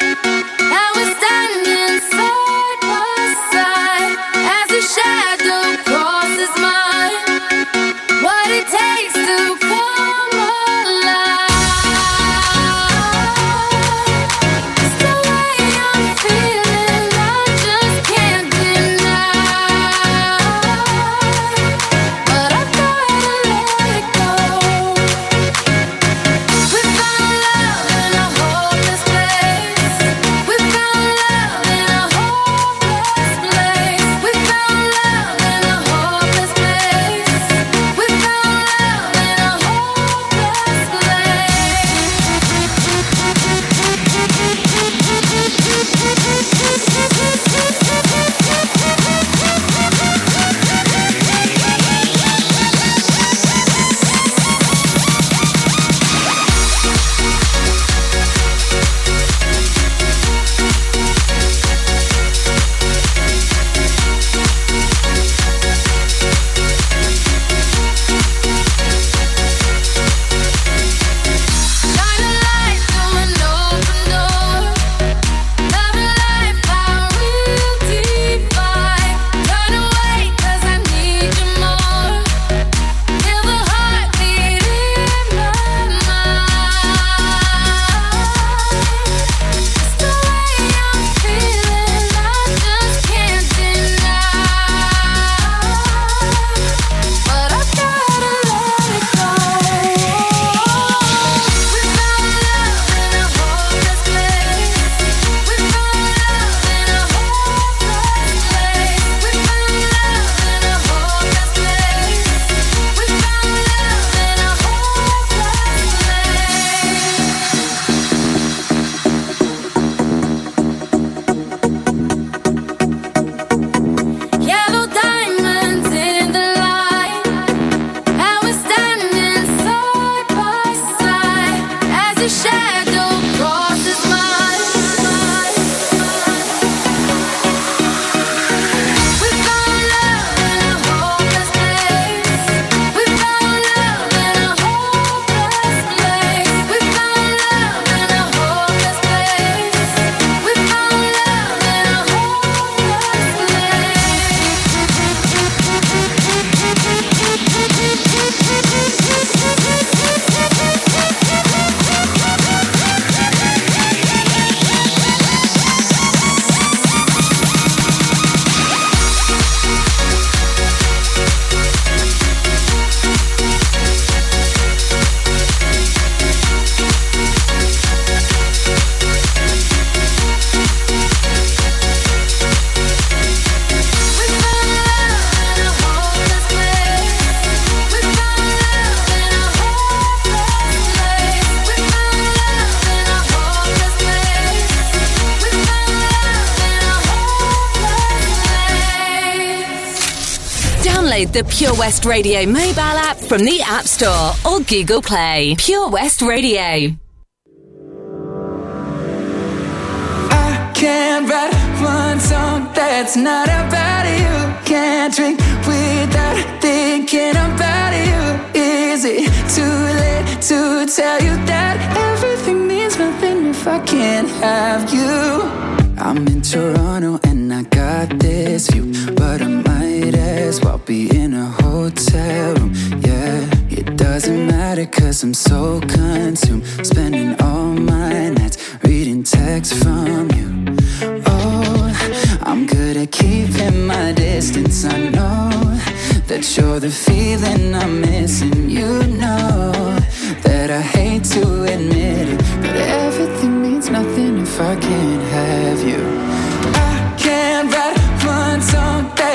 thank you the Pure West Radio mobile app from the App Store or Google Play. Pure West Radio. I can't write one song that's not about you. Can't drink without thinking about you. Is it too late to tell you that everything means nothing if I can't have you? I'm in Toronto and I got this view, but I might as well be in a hotel room. Yeah, it doesn't matter cause I'm so consumed, spending all my nights reading texts from you. Oh, I'm good at keeping my distance. I know that you're the feeling I'm missing. You know that I hate to admit it, but everything means nothing if I can't have you.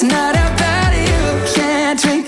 That's not about you. Can't drink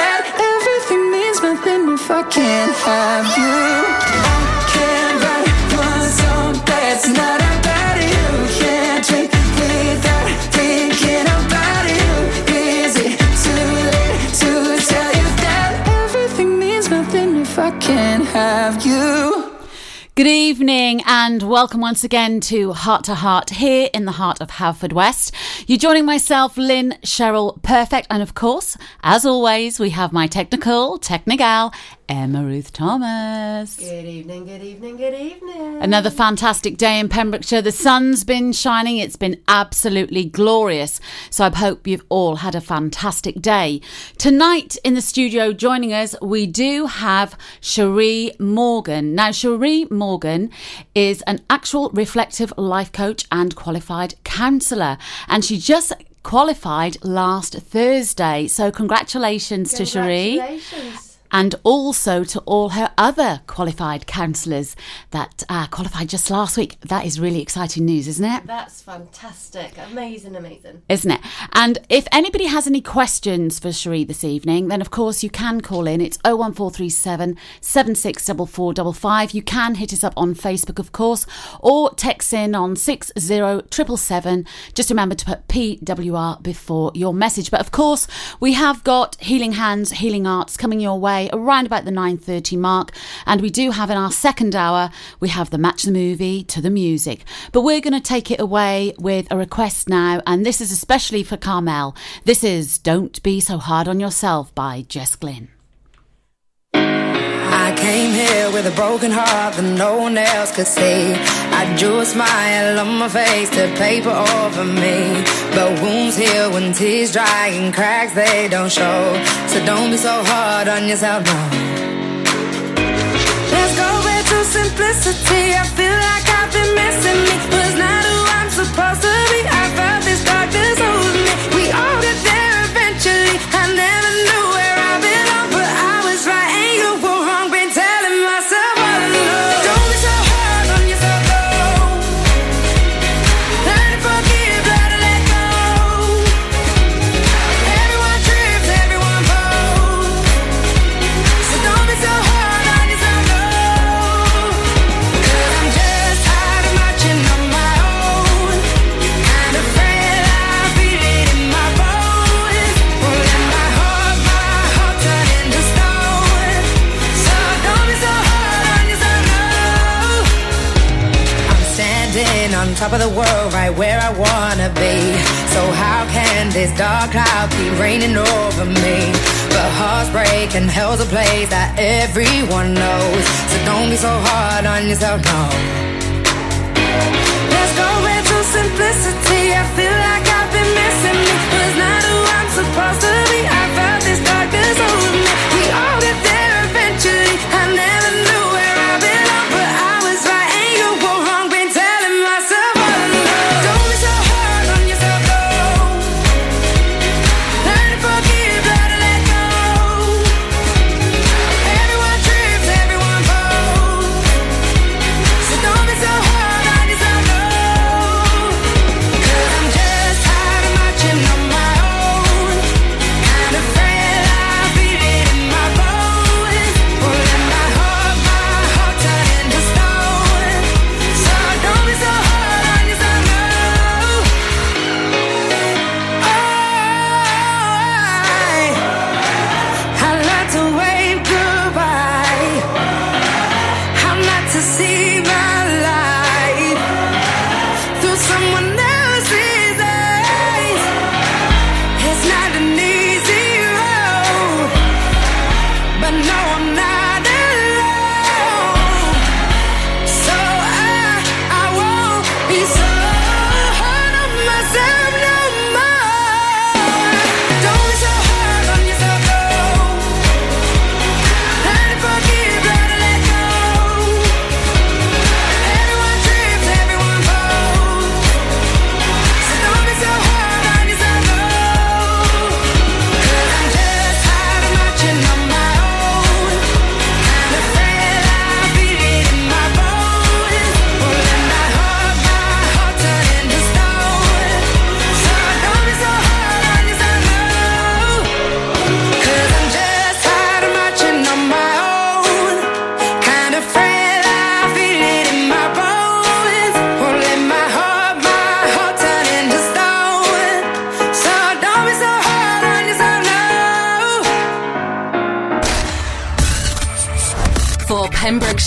Good and welcome once again to Heart to Heart here in the heart of Haverford West. You're joining myself, Lynn Sheryl Perfect, and of course, as always, we have my technical, technical, Emma Ruth Thomas. Good evening, good evening, good evening. Another fantastic day in Pembrokeshire. The sun's been shining, it's been absolutely glorious. So I hope you've all had a fantastic day. Tonight in the studio joining us, we do have Cherie Morgan. Now, Cherie Morgan is an actual reflective life coach and qualified counsellor, and she just qualified last Thursday. So congratulations, congratulations. to Cherie and also to all her other qualified counsellors that uh, qualified just last week. That is really exciting news, isn't it? That's fantastic. Amazing, amazing. Isn't it? And if anybody has any questions for Cherie this evening, then of course you can call in. It's 01437 764455. You can hit us up on Facebook, of course, or text in on 60777. Just remember to put PWR before your message. But of course, we have got Healing Hands, Healing Hearts coming your way around about the 9.30 mark. And we do have in our second hour, we have the Match the Movie to the music. But we're going to take it away with a request now. And this is especially for Carmel. This is Don't Be So Hard on Yourself by Jess Glynne. I came here with a broken heart that no one else could see. I drew a smile on my face to paper over me. But wounds heal when tears dry and cracks they don't show. So don't be so hard on yourself, no. Let's go back to simplicity. I feel like I've been missing me. Was not who I'm supposed to be. This dark cloud keep raining over me? But hearts break and hell's a place that everyone knows. So don't be so hard on yourself, no. Let's go into simplicity. I feel like I've been missing. Was not who I'm supposed to be.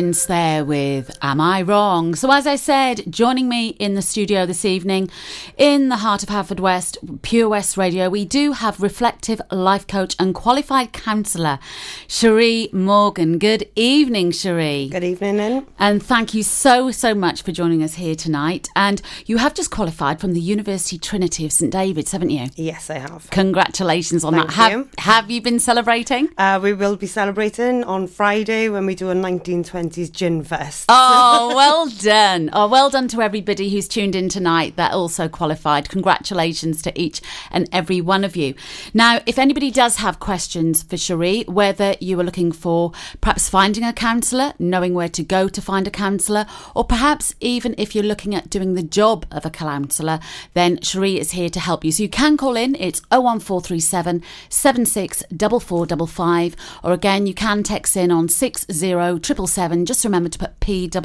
With Am I Wrong? So, as I said, joining me in the studio this evening in the heart of Haverford West, Pure West Radio, we do have reflective life coach and qualified counsellor, Cherie Morgan. Good evening, Cherie. Good evening, Lynn. And thank you so, so much for joining us here tonight. And you have just qualified from the University Trinity of St David's, haven't you? Yes, I have. Congratulations on Thank that. Have, you. have you been celebrating? Uh, we will be celebrating on Friday when we do a 1920s gin fest. Oh, Oh, well done. Oh, well done to everybody who's tuned in tonight that also qualified. Congratulations to each and every one of you. Now, if anybody does have questions for Cherie, whether you are looking for perhaps finding a counsellor, knowing where to go to find a counsellor, or perhaps even if you're looking at doing the job of a counsellor, then Cherie is here to help you. So you can call in. It's 01437 764455, or again, you can text in on 60777. Just remember to put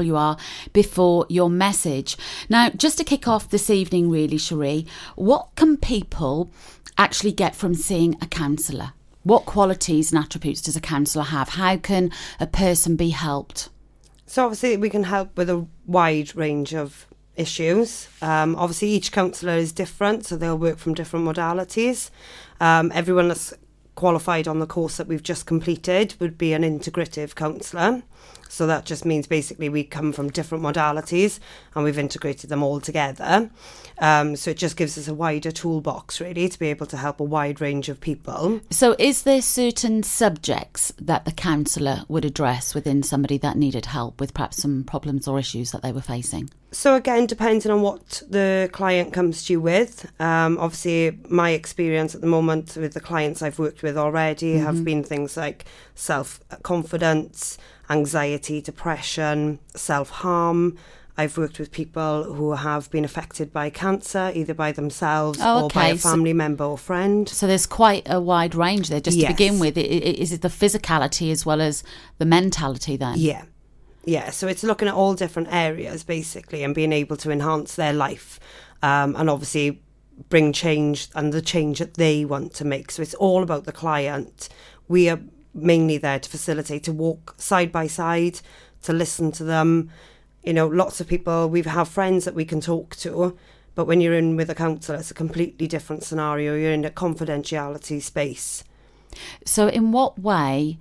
PWR before your message. Now, just to kick off this evening, really, Cherie, what can people actually get from seeing a counsellor? What qualities and attributes does a counsellor have? How can a person be helped? So obviously we can help with a wide range of issues. Um, obviously each counsellor is different, so they'll work from different modalities. Um, everyone that's qualified on the course that we've just completed would be an integrative counsellor. So that just means basically we come from different modalities and we've integrated them all together. Um, so it just gives us a wider toolbox really to be able to help a wide range of people. So, is there certain subjects that the counsellor would address within somebody that needed help with perhaps some problems or issues that they were facing? So again, depending on what the client comes to you with. Um, obviously, my experience at the moment with the clients I've worked with already have been things like self confidence, anxiety, depression, self harm. I've worked with people who have been affected by cancer, either by themselves Oh, or by okay. a So- family member or friend. So, there's quite a wide range there. Just to begin with, is it the physicality as well as the mentality then? Yeah. Yeah. So it's looking at all different areas basically and being able to enhance their life um, and obviously bring change and the change that they want to make. So it's all about the client. We are mainly there to facilitate, to walk side by side, to listen to them. You know, lots of people, we have friends that we can talk to, but when you're in with a counsellor, it's a completely different scenario. You're in a confidentiality space. So, in what way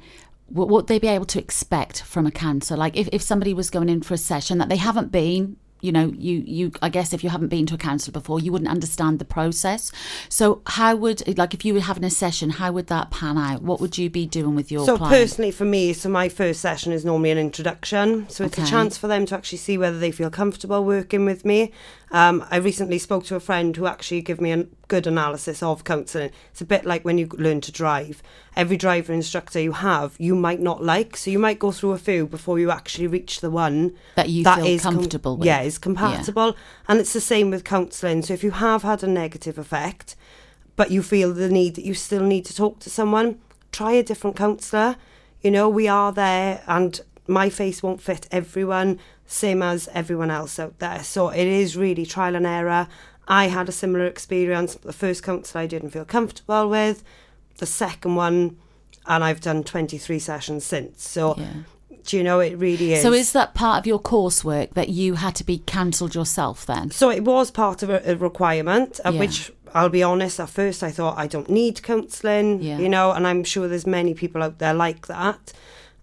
would they be able to expect from a counsellor? Like, if, if somebody was going in for a session that they haven't been, you know, you, you, I guess if you haven't been to a counsellor before, you wouldn't understand the process. So, how would, like, if you were having a session, how would that pan out? What would you be doing with your So client? personally, for me, so my first session is normally an introduction. So it's Okay. a chance for them to actually see whether they feel comfortable working with me. Um, I recently spoke to a friend who actually gave me a good analysis of counselling. It's a bit like when you learn to drive. Every driver instructor you have, you might not like. So you might go through a few before you actually reach the one That you feel is comfortable with. Yeah, is compatible. And it's the same with counselling. So if you have had a negative effect, but you feel the need that you still need to talk to someone, try a different counsellor. You know, we are there and my face won't fit everyone, same as everyone else out there. So it is really trial and error. I had a similar experience. The first counsellor I didn't feel comfortable with. The second one, and I've done 23 sessions since. So, Yeah. do you know, it really is. So, is that part of your coursework that you had to be cancelled yourself then? So it was part of a, a requirement, of Yeah. which I'll be honest, at first I thought I don't need counselling, Yeah. you know, and I'm sure there's many people out there like that.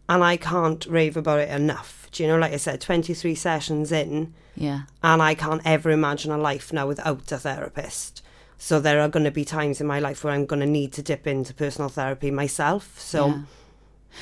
And I can't rave about it enough. Do you know, like I said, 23 sessions in, Yeah. and I can't ever imagine a life now without a therapist. So there are going to be times in my life where I'm going to need to dip into personal therapy myself. So Yeah.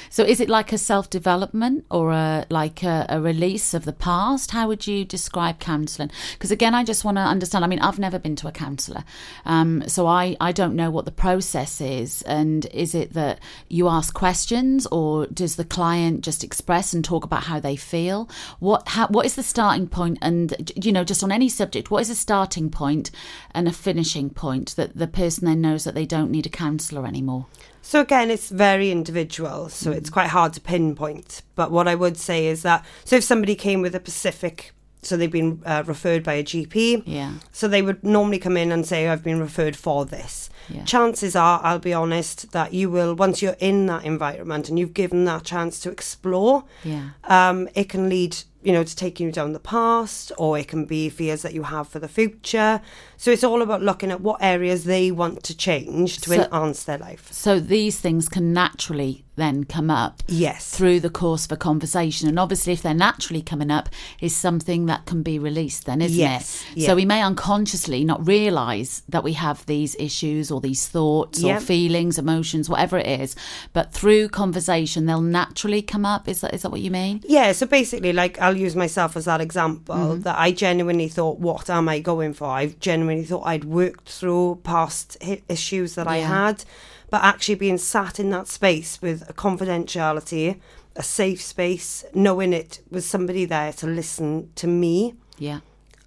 So is it like a self development or a like a, a release of the past? How would you describe counselling? Because again, I just want to understand. I mean, I've never been to a counsellor, um, so I I don't know what the process is. And is it that you ask questions, or does the client just express and talk about how they feel? What how, what is the starting point? And you know, just on any subject, what is a starting point and a finishing point that the person then knows that they don't need a counsellor anymore? So again, it's very individual, so it's quite hard to pinpoint. But what I would say is that so if somebody came with a specific so they've been uh, referred by a GP. Yeah. So they would normally come in and say, I've been referred for this. Yeah. Chances are, I'll be honest, that you will, once you're in that environment and you've given that chance to explore, Yeah. um, it can lead, you know, to taking you down the past or it can be fears that you have for the future. So it's all about looking at what areas they want to change to So- enhance their life. So these things can naturally then come up Yes. through the course of a conversation. And obviously, if they're naturally coming up, is something that can be released, then, isn't Yes, it? yeah. So we may unconsciously not realise that we have these issues or these thoughts or feelings, emotions, whatever it is. But through conversation, they'll naturally come up. Is that is that what you mean? Yeah, so basically, like, I'll use myself as that example Mm-hmm. that I genuinely thought, what am I going for? I genuinely thought I'd worked through past issues that I had, but actually being sat in that space with a confidentiality, a safe space, knowing it was somebody there to listen to me, Yeah.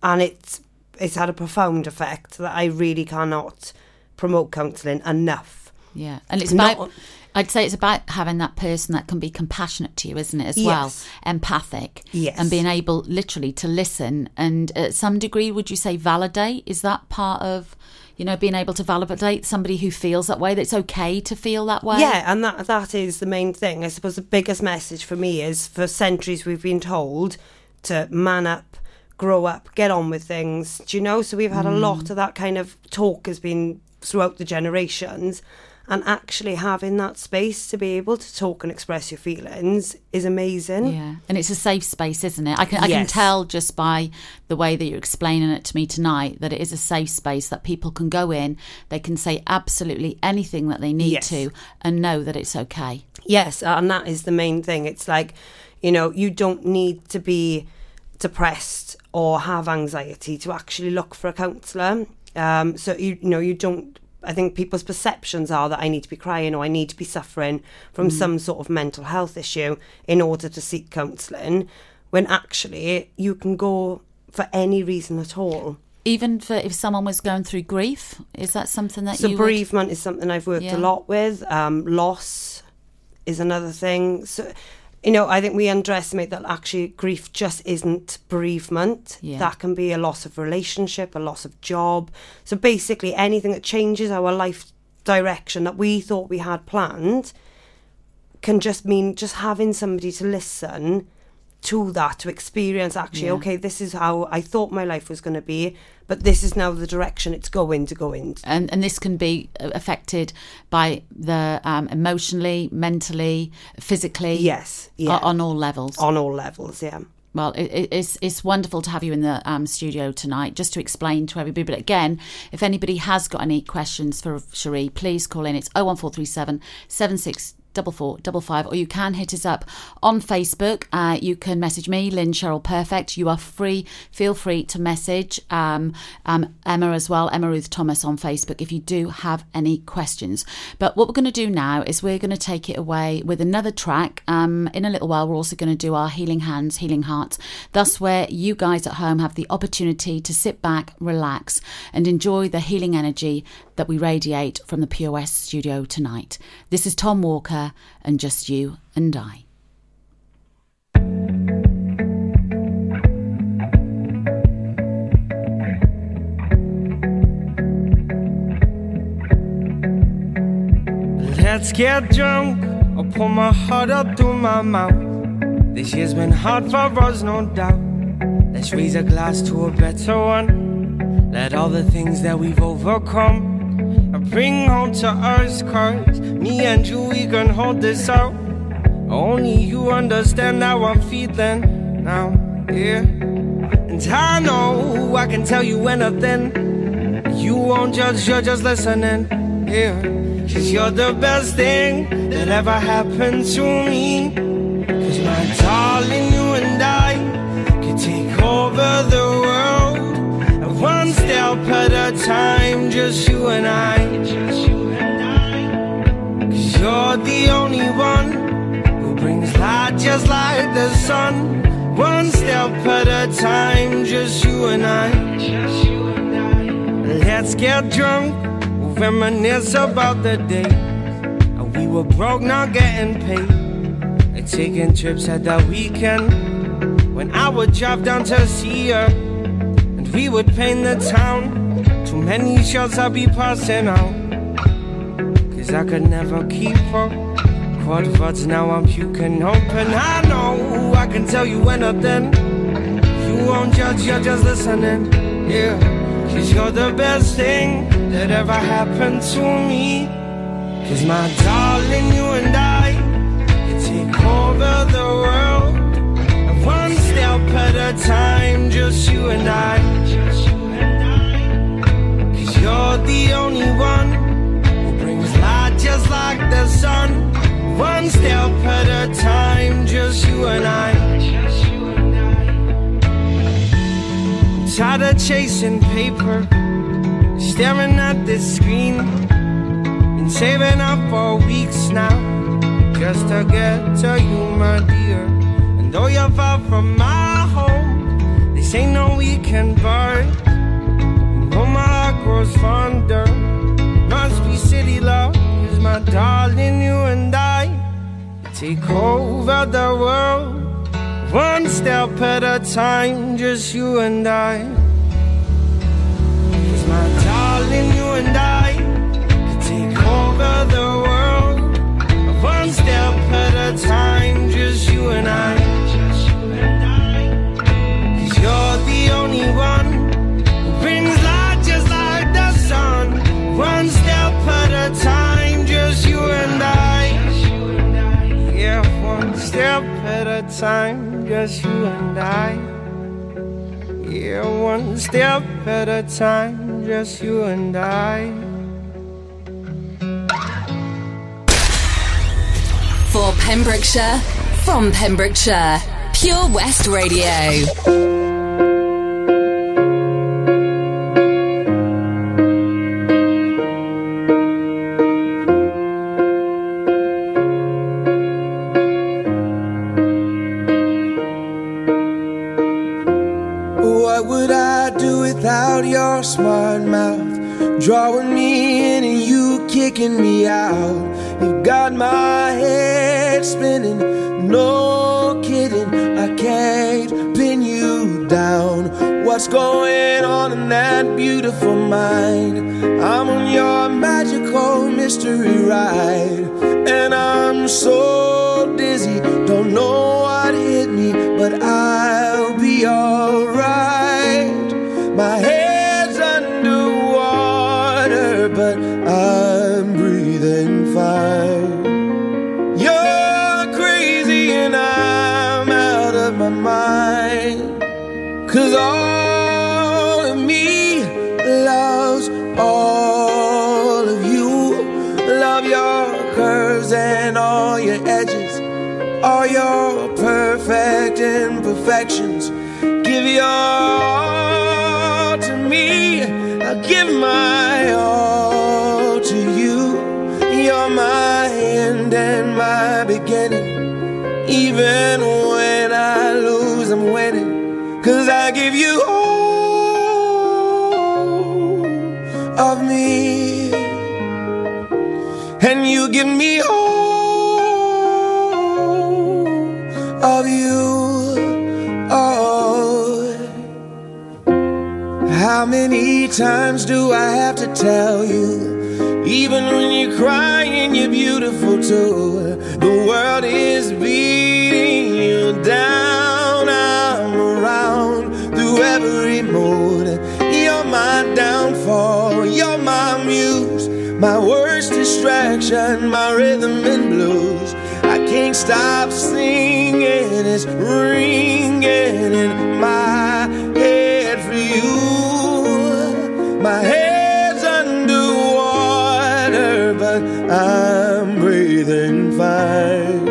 and it's it's had a profound effect that I really cannot promote counselling enough. Yeah, and it's Not- about. I'd say it's about having that person that can be compassionate to you, isn't it? As well, empathic. Yes. and being able literally to listen and at some degree, would you say validate? Is that part of, you know, being able to validate somebody who feels that way? That it's okay to feel that way. Yeah, and that that is the main thing. I suppose the biggest message for me is for centuries we've been told to man up, grow up, get on with things. Do you know? So we've had a mm. lot of that kind of talk has been throughout the generations. And actually having that space to be able to talk and express your feelings is amazing. Yeah, and it's a safe space, isn't it? I can I can tell just by the way that you're explaining it to me tonight that it is a safe space that people can go in, they can say absolutely anything that they need Yes. to, and know that it's okay. Yes, and that is the main thing. It's like, you know, you don't need to be depressed or have anxiety to actually look for a counsellor. Um, so you, you know, you don't. I think people's perceptions are that I need to be crying or I need to be suffering from some sort of mental health issue in order to seek counselling, when actually you can go for any reason at all. Even for if someone was going through grief, is that something that So you would- bereavement is something I've worked Yeah. a lot with. Um, loss is another thing. So, you know, I think we underestimate that actually grief just isn't bereavement. Yeah. That can be a loss of relationship, a loss of job. So basically, anything that changes our life direction that we thought we had planned can just mean just having somebody to listen to that to experience actually Yeah. okay this is how i thought my life was going to be but this is now the direction it's going to go in and and this can be uh, affected by the um, emotionally, mentally, physically. Yes, yeah. on all levels. on all levels yeah Well, it, it- it's it's wonderful to have you in the um, studio tonight, just to explain to everybody. But again, if anybody has got any questions for Cherie, please call in. It's 01437 76 double four double five or you can hit us up on facebook. Uh, you can message me lynn sheryl perfect. You are free. Feel free to message um, um, emma as well emma ruth thomas on facebook if you do have any questions. But what we're going to do now is we're going to take it away with another track. Um, in a little while we're also going to do our healing hands healing hearts. Thus where you guys at home have the opportunity to sit back relax and enjoy the healing energy that we radiate from the pos studio tonight. This is tom walker and just you and i Let's get drunk. I'll pour my heart up through my mouth. This year's been hard for us, no doubt. Let's raise a glass to a better one. Let all the things that we've overcome uh, bring home to us, cause me and you, we can hold this out. Only you understand how I'm feeling now, yeah. And I know I can tell you anything. You won't judge, you're just listening, yeah. Cause you're the best thing that ever happened to me. Cause my darling, you and I could take over the world. And one step at a time, just you and I. And. Cause you're the only one who brings light just like the sun. One step at a time, just you and I. And. Let's get drunk, we'll reminisce about the day. And we were broke, not getting paid. Like taking trips at that weekend. when I would drive down to see her, and we would paint the town. Too many shots I'd be passing out, cause I could never keep up. Quad words now I'm puking open. I know I can tell you anything. You won't judge, you're just listening. Yeah, cause you're the best thing that ever happened to me. Cause my darling, you and I can take over the world. And one step at a time, just you and I. You're the only one who brings light just like the sun. One step at a time, just you and I. I'm tired of chasing paper, staring at this screen. Been saving up for weeks now, just to get to you, my dear. And though you're far from my home, this ain't no weekend. And heart grows fonder, must be city love. Cause my darling, you and I take over the world. One step at a time, just you and I. Cause my darling, you and I take over the world. One step at a time, just you and I. Cause you're the only one One step at a time, just you and I. Yeah, one step at a time, just you and I. Yeah, one step at a time, just you and I. For Pembrokeshire, from Pembrokeshire, Pure West Radio. Distraction, my rhythm and blues. I can't stop singing. It's ringing in my head for you. My head's underwater, but I'm breathing fine.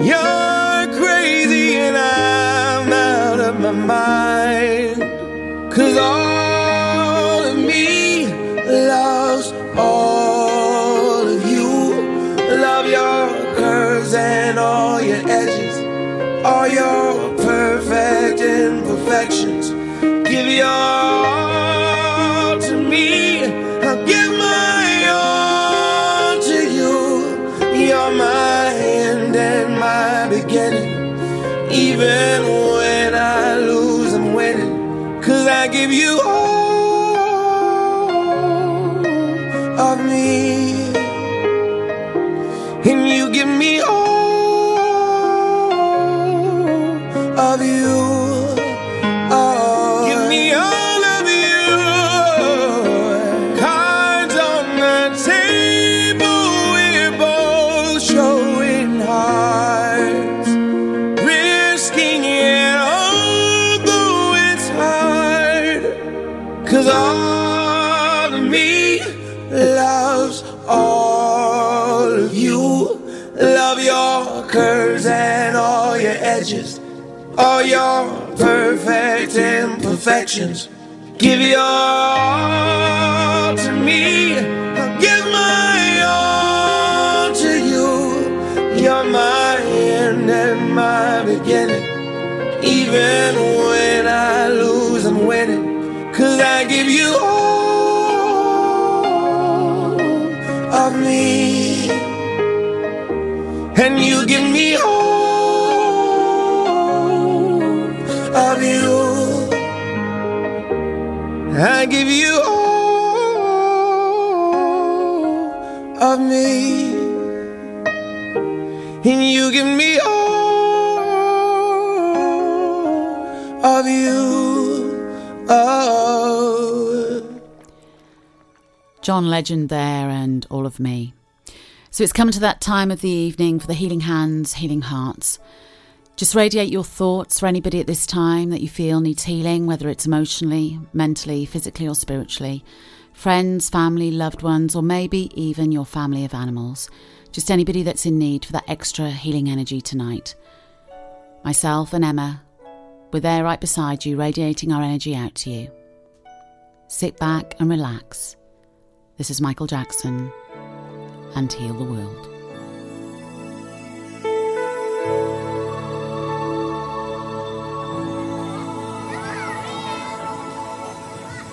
You're crazy and I'm out of my mind. Cause all your your perfect imperfections. Give your all to me. I'll give my all to you. You're my end and my beginning. Even I give you all of me. And you give me all of you. Oh. John Legend there and all of me. So it's come to that time of the evening for the Healing Hands, Healing Hearts. Just radiate your thoughts for anybody at this time that you feel needs healing, whether it's emotionally, mentally, physically, or spiritually. Friends, family, loved ones, or maybe even your family of animals. Just anybody that's in need for that extra healing energy tonight. Myself and Emma, we're there right beside you, radiating our energy out to you. Sit back and relax. This is Michael Jackson and Heal the World.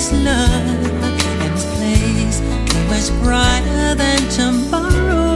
it is love. And this place is much brighter than tomorrow.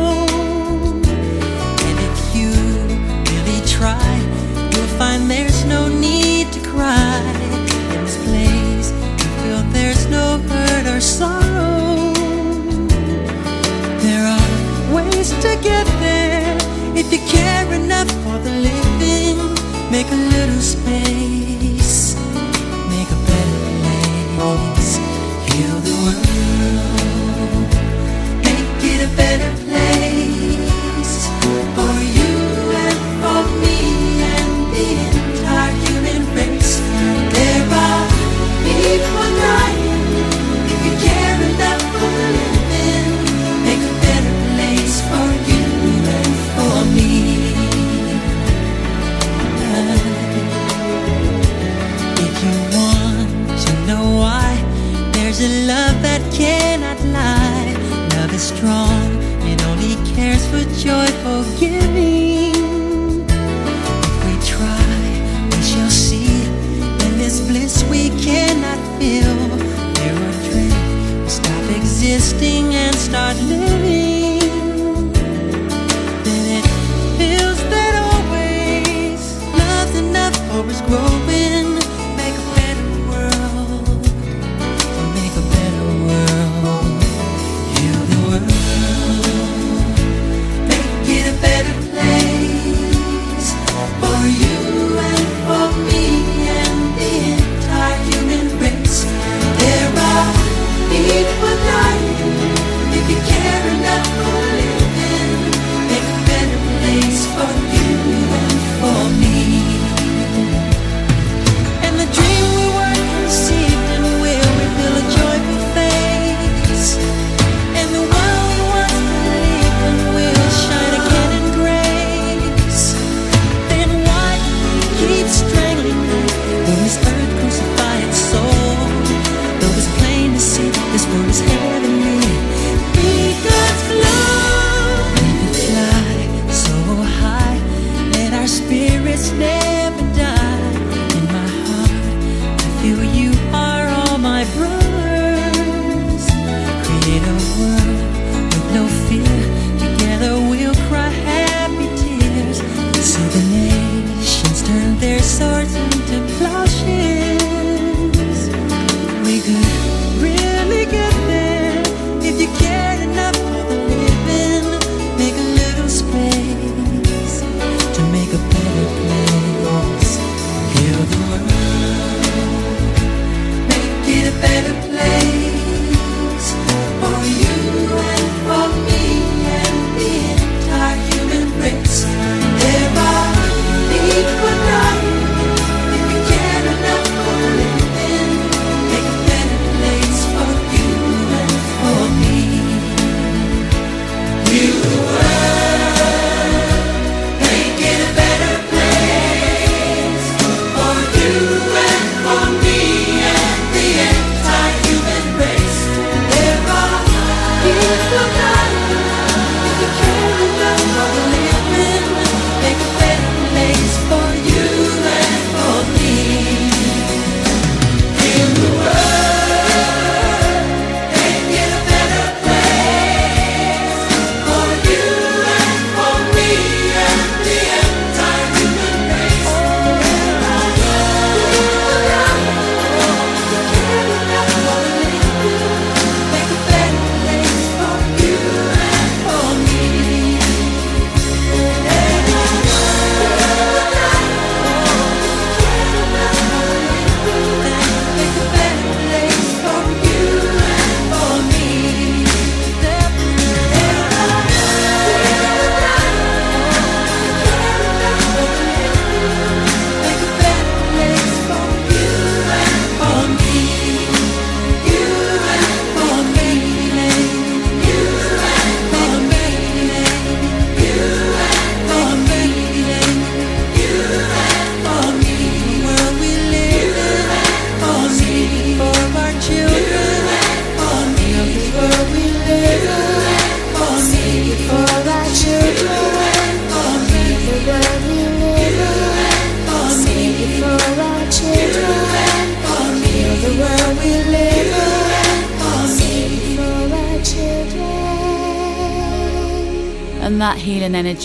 It would not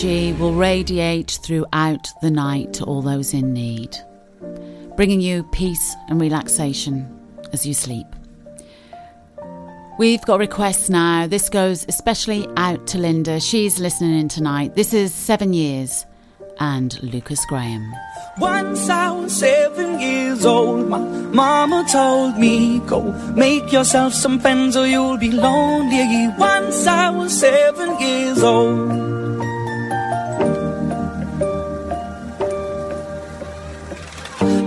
energy will radiate throughout the night to all those in need, bringing you peace and relaxation as you sleep. We've got requests now. This goes especially out to Linda. She's listening in tonight. This is Seven Years and Lukas Graham. Once I was seven years old, my mama told me, Go make yourself some friends or you'll be lonely. Once I was seven years old.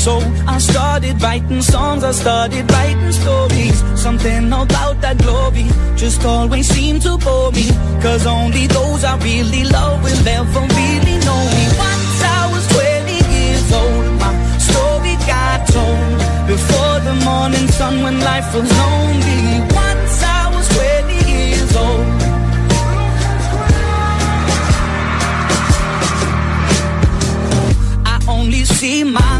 So I started writing songs, I started writing stories. Something about that glory just always seemed to bore me. Cause only those I really love will ever really know me. Once I was 20 years old, my story got told. Before the morning sun when life was lonely. Once I was 20 years old. I only see my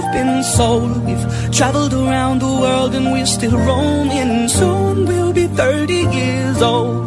have been sold. We've traveled around the world and we're still roaming. Soon we'll be 30 years old.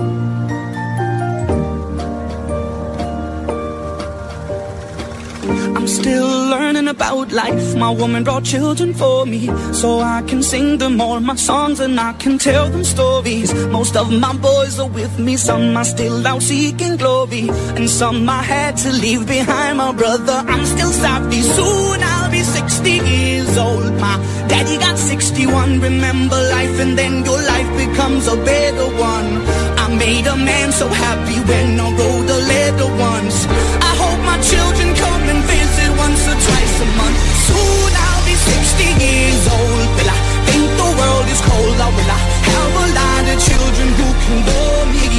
I'm still learning about life. My woman brought children for me, so I can sing them all my songs and I can tell them stories. Most of my boys are with me, some are still out seeking glory, and some I had to leave behind. My brother, I'm still savvy. Soon I'll be 60 years old. My daddy got 61. Remember life, and then your life becomes a better one. I made a man so happy when I wrote the letter once. I hope my children twice a month. Soon I'll be 60 years old. Will I think the world is cold? Or will I have a lot of children who can bore me?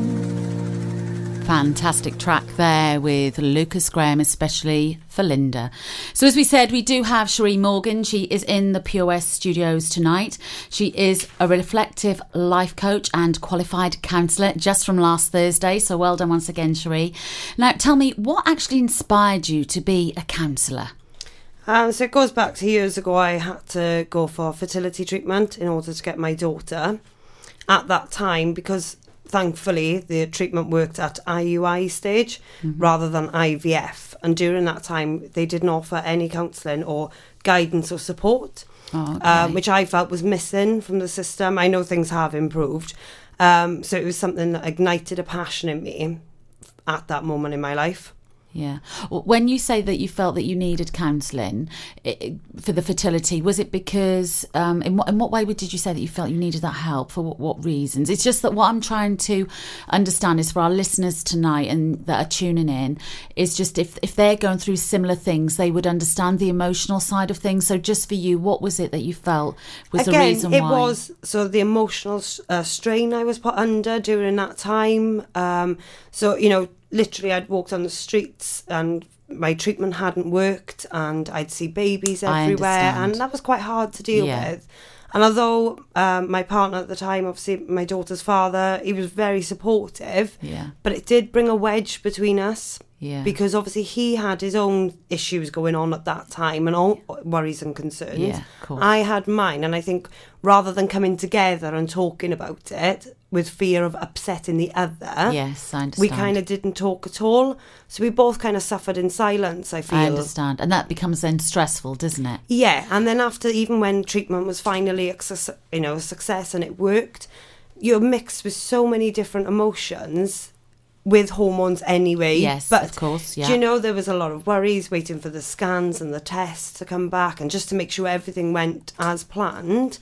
Fantastic track there with Lukas Graham, especially for Linda. So, as we said, we do have Cherie Morgan. She is in the POS studios tonight. She is a reflective life coach and qualified counsellor just from last Thursday. So, well done once again, Cherie. Now, tell me, what actually inspired you to be a counsellor? Um, so it goes back to years ago. I had to go for fertility treatment in order to get my daughter. At that time, because thankfully the treatment worked at IUI stage rather than IVF, and during that time they didn't offer any counselling or guidance or support, Oh, okay. um, which I felt was missing from the system. I know things have improved, um, so it was something that ignited a passion in me at that moment in my life. Yeah. When you say that you felt that you needed counselling for the fertility, was it because, um, in, what, in what way did you say that you felt you needed that help? For what, what reasons? It's just that what I'm trying to understand is for our listeners tonight and that are tuning in, is just if, if they're going through similar things, they would understand the emotional side of things. So, just for you, what was it that you felt was the reason it why? It was so the emotional uh, strain I was put under during that time. Um, so you know, literally, I'd walked on the streets and my treatment hadn't worked, and I'd see babies everywhere, and that was quite hard to deal Yeah. with. And although um, my partner at the time, obviously my daughter's father, he was very supportive, Yeah. but it did bring a wedge between us. Yeah. Because obviously he had his own issues going on at that time and all worries and concerns. Yeah. I had mine, and I think rather than coming together and talking about it with fear of upsetting the other, Yes, I understand. we kind of didn't talk at all. So we both kind of suffered in silence. I feel. I understand. And that becomes then stressful, doesn't it? Yeah, and then after, even when treatment was finally, a you know, a success and it worked, you're mixed with so many different emotions with hormones anyway. Yes, but of course, Yeah. do you know there was a lot of worries waiting for the scans and the tests to come back, and just to make sure everything went as planned.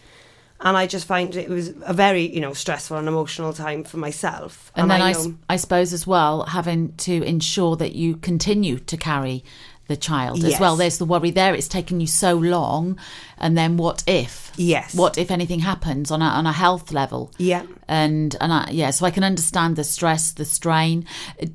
And I just find it was a very, you know, stressful and emotional time for myself. And, then I, know, s- I suppose as well having to ensure that you continue to carry the child as well. There's the worry there. It's taken you so long, and then what if? Yes. What if anything happens on a on a health level? Yeah. And and I, yeah, so I can understand the stress, the strain.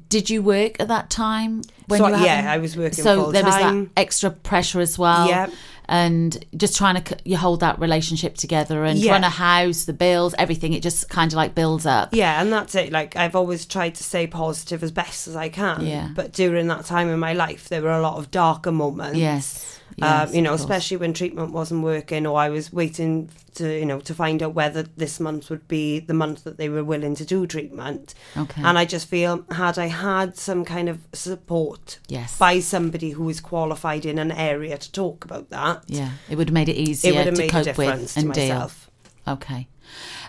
Did you work at that time? So, you were yeah, having- I was working So there was that extra pressure as well. Yep. And just trying to you hold that relationship together and Yeah. run a house, the bills, everything. It just kind of like builds up. Yeah, and that's it. Like I've always tried to stay positive as best as I can. Yeah. But during that time in my life, there were a lot of darker moments. Yes. Um, you know, especially when treatment wasn't working, or I was waiting to, you know, to find out whether this month would be the month that they were willing to do treatment. Okay. And I just feel had I had some kind of support Yes. by somebody who is qualified in an area to talk about that, Yeah, it would have made it easier it would have to made a cope difference with to and myself. deal. Okay.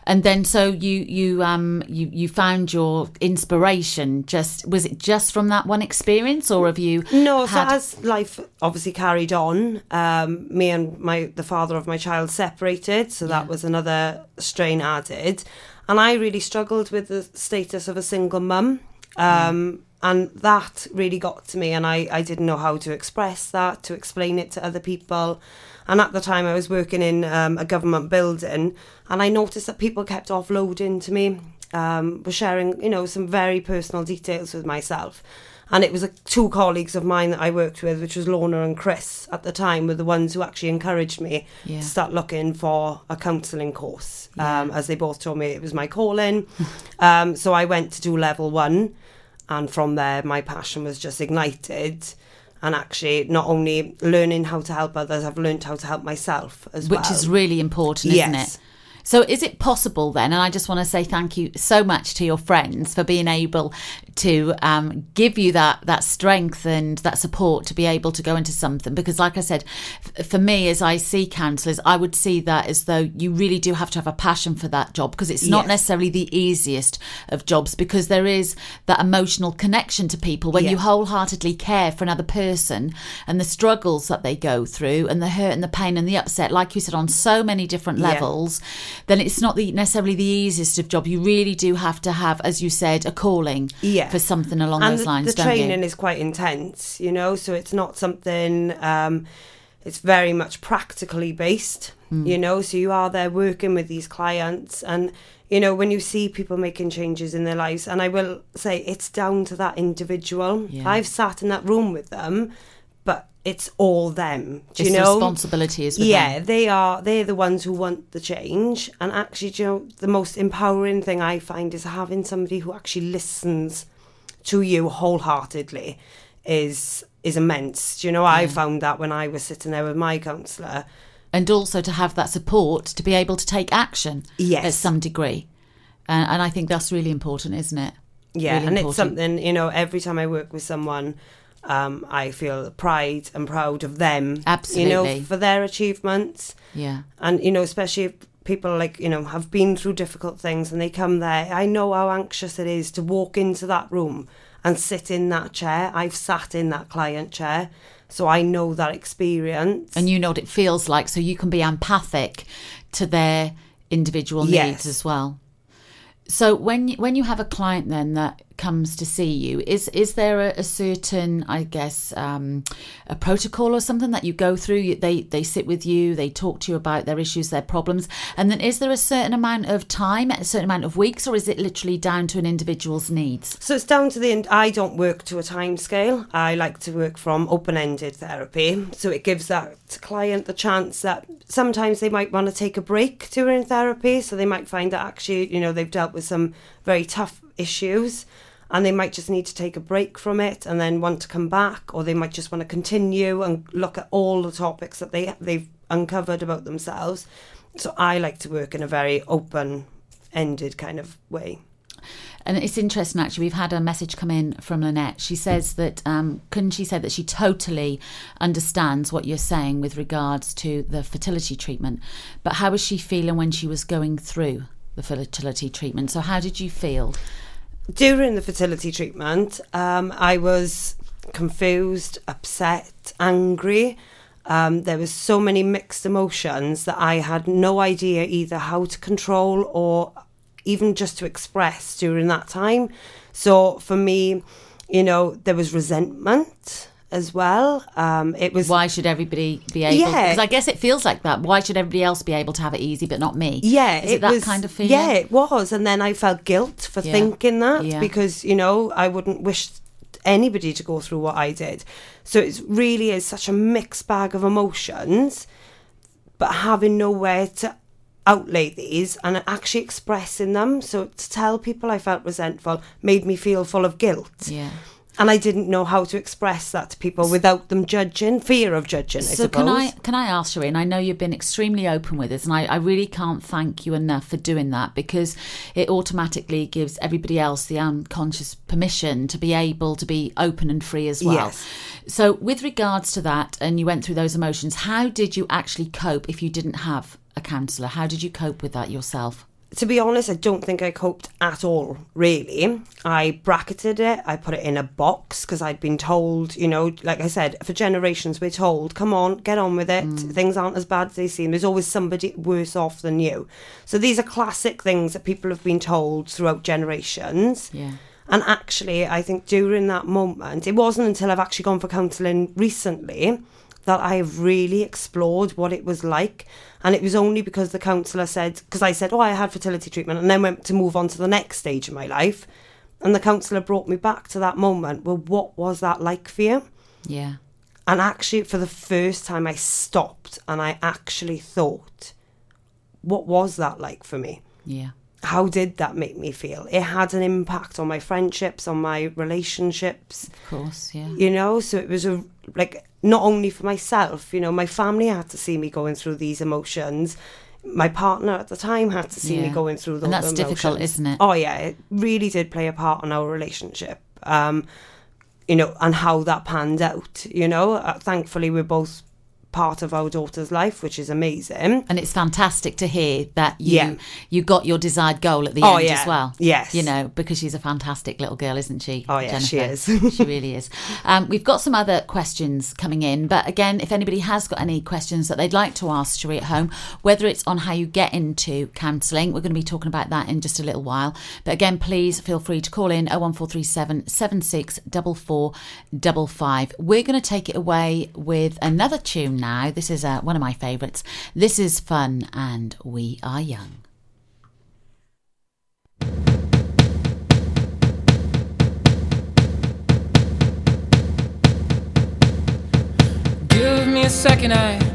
And then so you you um you you found your inspiration just was it just from that one experience or have you No, so as life obviously carried on, um, me and my the father of my child separated, so that was another strain added, and I really struggled with the status of a single mum, um, and that really got to me, and I I didn't know how to express that, to explain it to other people, and at the time I was working in um, a government building, and I noticed that people kept offloading to me, um, were sharing you know some very personal details with myself. And it was uh, two colleagues of mine that I worked with, which was Lorna and Chris at the time, were the ones who actually encouraged me Yeah. to start looking for a counselling course, um, as they both told me it was my calling. um, so I went to do level one, and from there, my passion was just ignited. And actually, not only learning how to help others, I've learned how to help myself as well. which is really important, isn't it? So is it possible then? And I just want to say thank you so much to your friends for being able to um, give you that that strength and that support to be able to go into something. Because, like I said, f- for me, as I see counsellors, I would see that as though you really do have to have a passion for that job because it's not Yes. necessarily the easiest of jobs because there is that emotional connection to people when you wholeheartedly care for another person and the struggles that they go through and the hurt and the pain and the upset, like you said, on so many different Yeah. Then it's not the, necessarily the easiest of job. You really do have to have, as you said, a calling Yeah. for something along and those the- lines, the training you? is quite intense, you know, so it's not something. Um, it's very much practically based, Mm. you know. So you are there working with these clients, and you know when you see people making changes in their lives, and I will say it's down to that individual. Yeah. I've sat in that room with them, it's all them. Do you the know? responsibility is with yeah, them. they are. They're the ones who want the change, and actually, do you know, the most empowering thing I find is having somebody who actually listens to you wholeheartedly is is immense. Do you know, I found that when I was sitting there with my counsellor. And also to have that support to be able to take action Yes. at some degree. And, and I think that's really important, isn't it? Yeah, Really and important. it's something you know. Every time I work with someone, um, I feel pride and proud of them. Absolutely. you know, for their achievements. Yeah. and you know especially if people like you know have been through difficult things and they come there i know how anxious it is to walk into that room and sit in that chair. I've sat in that client chair, so I know that experience. And you know what it feels like, so you can be empathic to their individual Yes. needs as well. So when when you have a client then that comes to see you, is is there a, a certain, I guess, um, a protocol or something that you go through? They they sit with you, they talk to you about their issues, their problems, and then is there a certain amount of time, a certain amount of weeks, or is it literally down to an individual's needs? So it's down to the end. I don't work to a time scale. I like to work from open ended therapy. So it gives that client the chance that sometimes they might want to take a break during therapy. So they might find that actually, you know, they've dealt with some very tough issues and they might just need to take a break from it and then want to come back or they might just want to continue and look at all the topics that they they've uncovered about themselves. So I like to work in a very open ended kind of way. And it's interesting, actually. We've had a message come in from Lynette. She says that, um, couldn't she say that she totally understands what you're saying with regards to the fertility treatment? But how was she feeling when she was going through the fertility treatment? So, how did you feel? During the fertility treatment, um, I was confused, upset, angry. Um, there was so many mixed emotions that I had no idea either how to control or even just to express during that time. So for me, you know, there was resentment as well. Um, it was Why should everybody be able? Yeah. Because I guess it feels like that. Why should everybody else be able to have it easy, but not me? Yeah, Is it, that was, kind of feeling? Yeah, it was, and then I felt guilt for Yeah. thinking that Yeah. because you know I wouldn't wish anybody to go through what I did. So it really is such a mixed bag of emotions, but having nowhere to outlay these and actually expressing them. So to tell people I felt resentful made me feel full of guilt. Yeah. And I didn't know how to express that to people without them judging, fear of judging, I So suppose. can I can I ask Shireen? I know you've been extremely open with us, and I, I really can't thank you enough for doing that because it automatically gives everybody else the unconscious permission to be able to be open and free as well. Yes. So with regards to that, and you went through those emotions, how did you actually cope if you didn't have a counsellor? How did you cope with that yourself? To be honest, I don't think I coped at all, really. I bracketed it, I put it in a box because I'd been told, you know, like I said, for generations we're told, come on, get on with it. Mm. Things aren't as bad as they seem. There's always somebody worse off than you. So these are classic things that people have been told throughout generations. Yeah. And actually, I think during that moment, it wasn't until I've actually gone for counselling recently that I've really explored what it was like. And it was only because the counsellor said, because I said, oh, I had fertility treatment, and then went to move on to the next stage of my life. And the counsellor brought me back to that moment. Well, what was that like for you? Yeah. And actually, for the first time, I stopped and I actually thought, what was that like for me? Yeah. how did that make me feel? It had an impact on my friendships, on my relationships, Of course. Yeah. you know. So it was a like not only for myself, you know, my family had to see me going through these emotions. My partner at the time had to see me going through those And that's difficult, isn't it? Oh yeah, it really did play a part in our relationship. Um, you know, and how that panned out. You know, uh, thankfully we're both part of our daughter's life, which is amazing. And it's fantastic to hear that you Yeah. you got your desired goal at the Oh, end yeah. as well. Yes. You know, because she's a fantastic little girl, isn't she? Oh, yeah, she is. she really is. Um, we've got some other questions coming in, but again, if anybody has got any questions that they'd like to ask Cherie at home, whether it's on how you get into counselling, we're going to be talking about that in just a little while. But again, please feel free to call in 01437 764455. We're going to take it away with another tune now. This is uh, one of my favourites. This is fun and we are young. Give me a second, I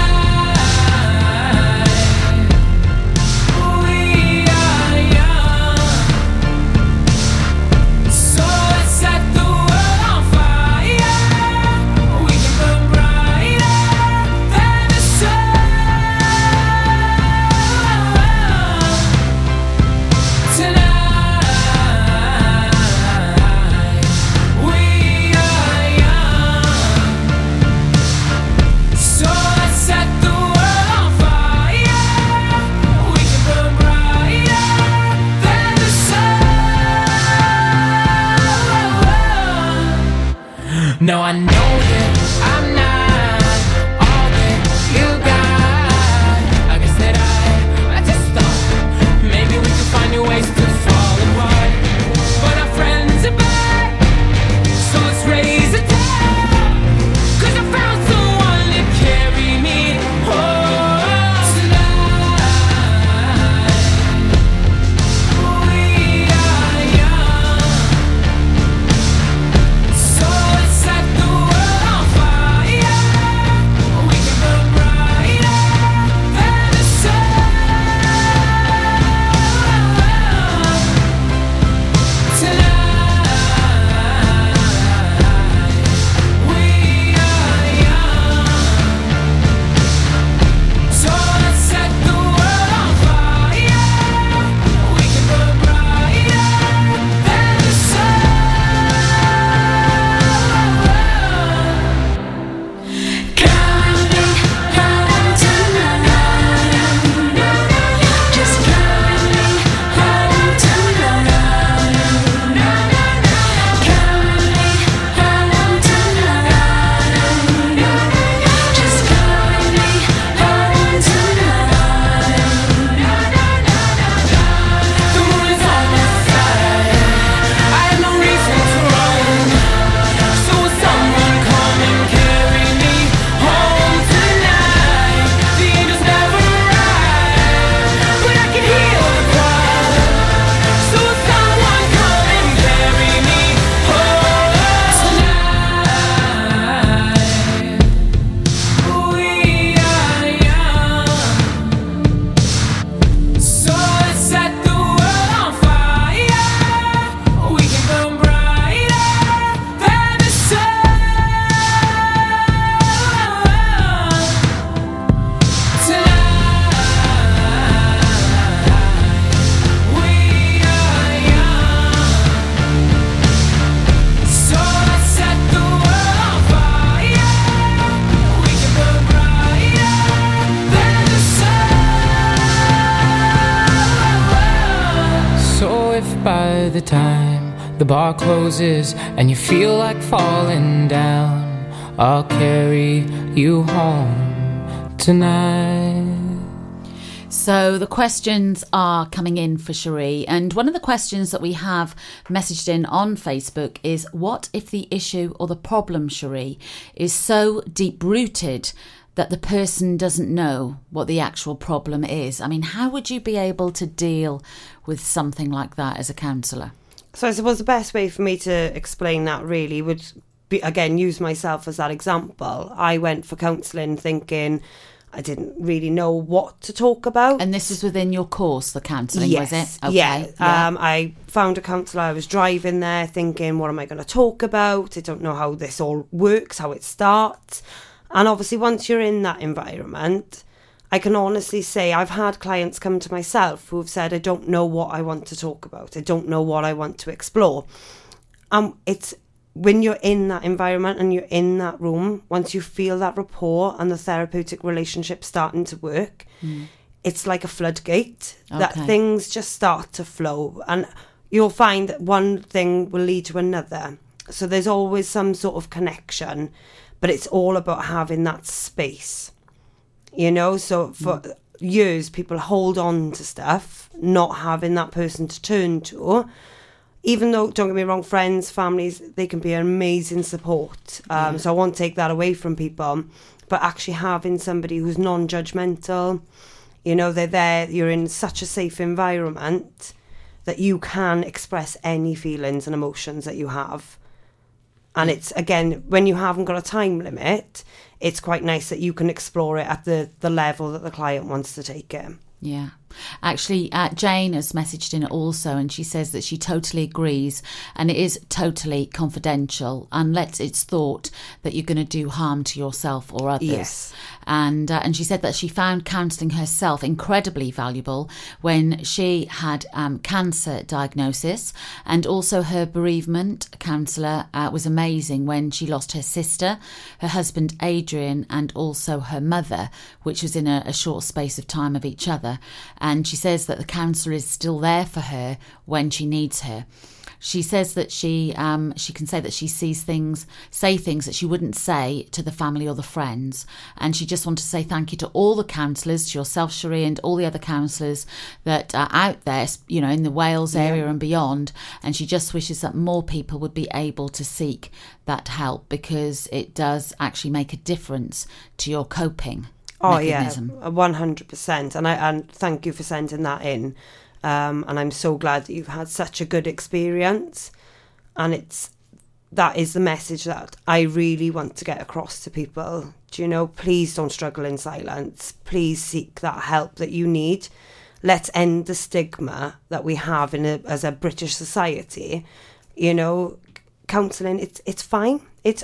No, I know the time the bar closes and you feel like falling down, I'll carry you home tonight. So the questions are coming in for Cherie, and one of the questions that we have messaged in on Facebook is, "What if the issue or the problem, Cherie, is so deep rooted?" That the person doesn't know what the actual problem is. I mean, how would you be able to deal with something like that as a counsellor? So I suppose the best way for me to explain that really would be again use myself as that example. I went for counselling thinking I didn't really know what to talk about. And this is within your course, the counselling, yes, was it? Yeah. Um, I found a counsellor. I was driving there thinking, what am I going to talk about? I don't know how this all works, how it starts. And obviously, once you're in that environment, I can honestly say I've had clients come to myself who have said, I don't know what I want to talk about. I don't know what I want to explore. Um, it's when you're in that environment and you're in that room, once you feel that rapport and the therapeutic relationship starting to work, it's like a floodgate that things just start to flow and you'll find that one thing will lead to another. So there's always some sort of connection, but it's all about having that space. You know, so for years people hold on to stuff, not having that person to turn to. Even though, don't get me wrong, friends, families, they can be an amazing support. Um, Yeah. So I won't take that away from people. But actually having somebody who's non judgmental, you know, they're there, you're in such a safe environment that you can express any feelings and emotions that you have. And it's again, when you haven't got a time limit, it's quite nice that you can explore it at the, the level that the client wants to take it. Yeah. Actually, uh, Jane has messaged in also, and she says that she totally agrees, and it is totally confidential unless it's thought that you're going to do harm to yourself or others. Yes. And uh, and she said that she found counselling herself incredibly valuable when she had um, cancer diagnosis, and also her bereavement counsellor uh, was amazing when she lost her sister, her husband Adrian, and also her mother, which was in a, a short space of time of each other. And she says that the counsellor is still there for her when she needs her. She says that she um, she can say that she sees things, say things that she wouldn't say to the family or the friends, and she just wanted to say thank you to all the counsellors, to yourself, Cherie, and all the other counsellors that are out there, you know, in the Wales area and beyond. And she just wishes that more people would be able to seek that help because it does actually make a difference to your coping. Oh mechanism. yeah, one hundred percent. And I and thank you for sending that in. Um, and I'm so glad that you've had such a good experience. And it's that is the message that I really want to get across to people. Do you know? Please don't struggle in silence. Please seek that help that you need. Let's end the stigma that we have in a, as a British society. You know, counselling it's it's fine.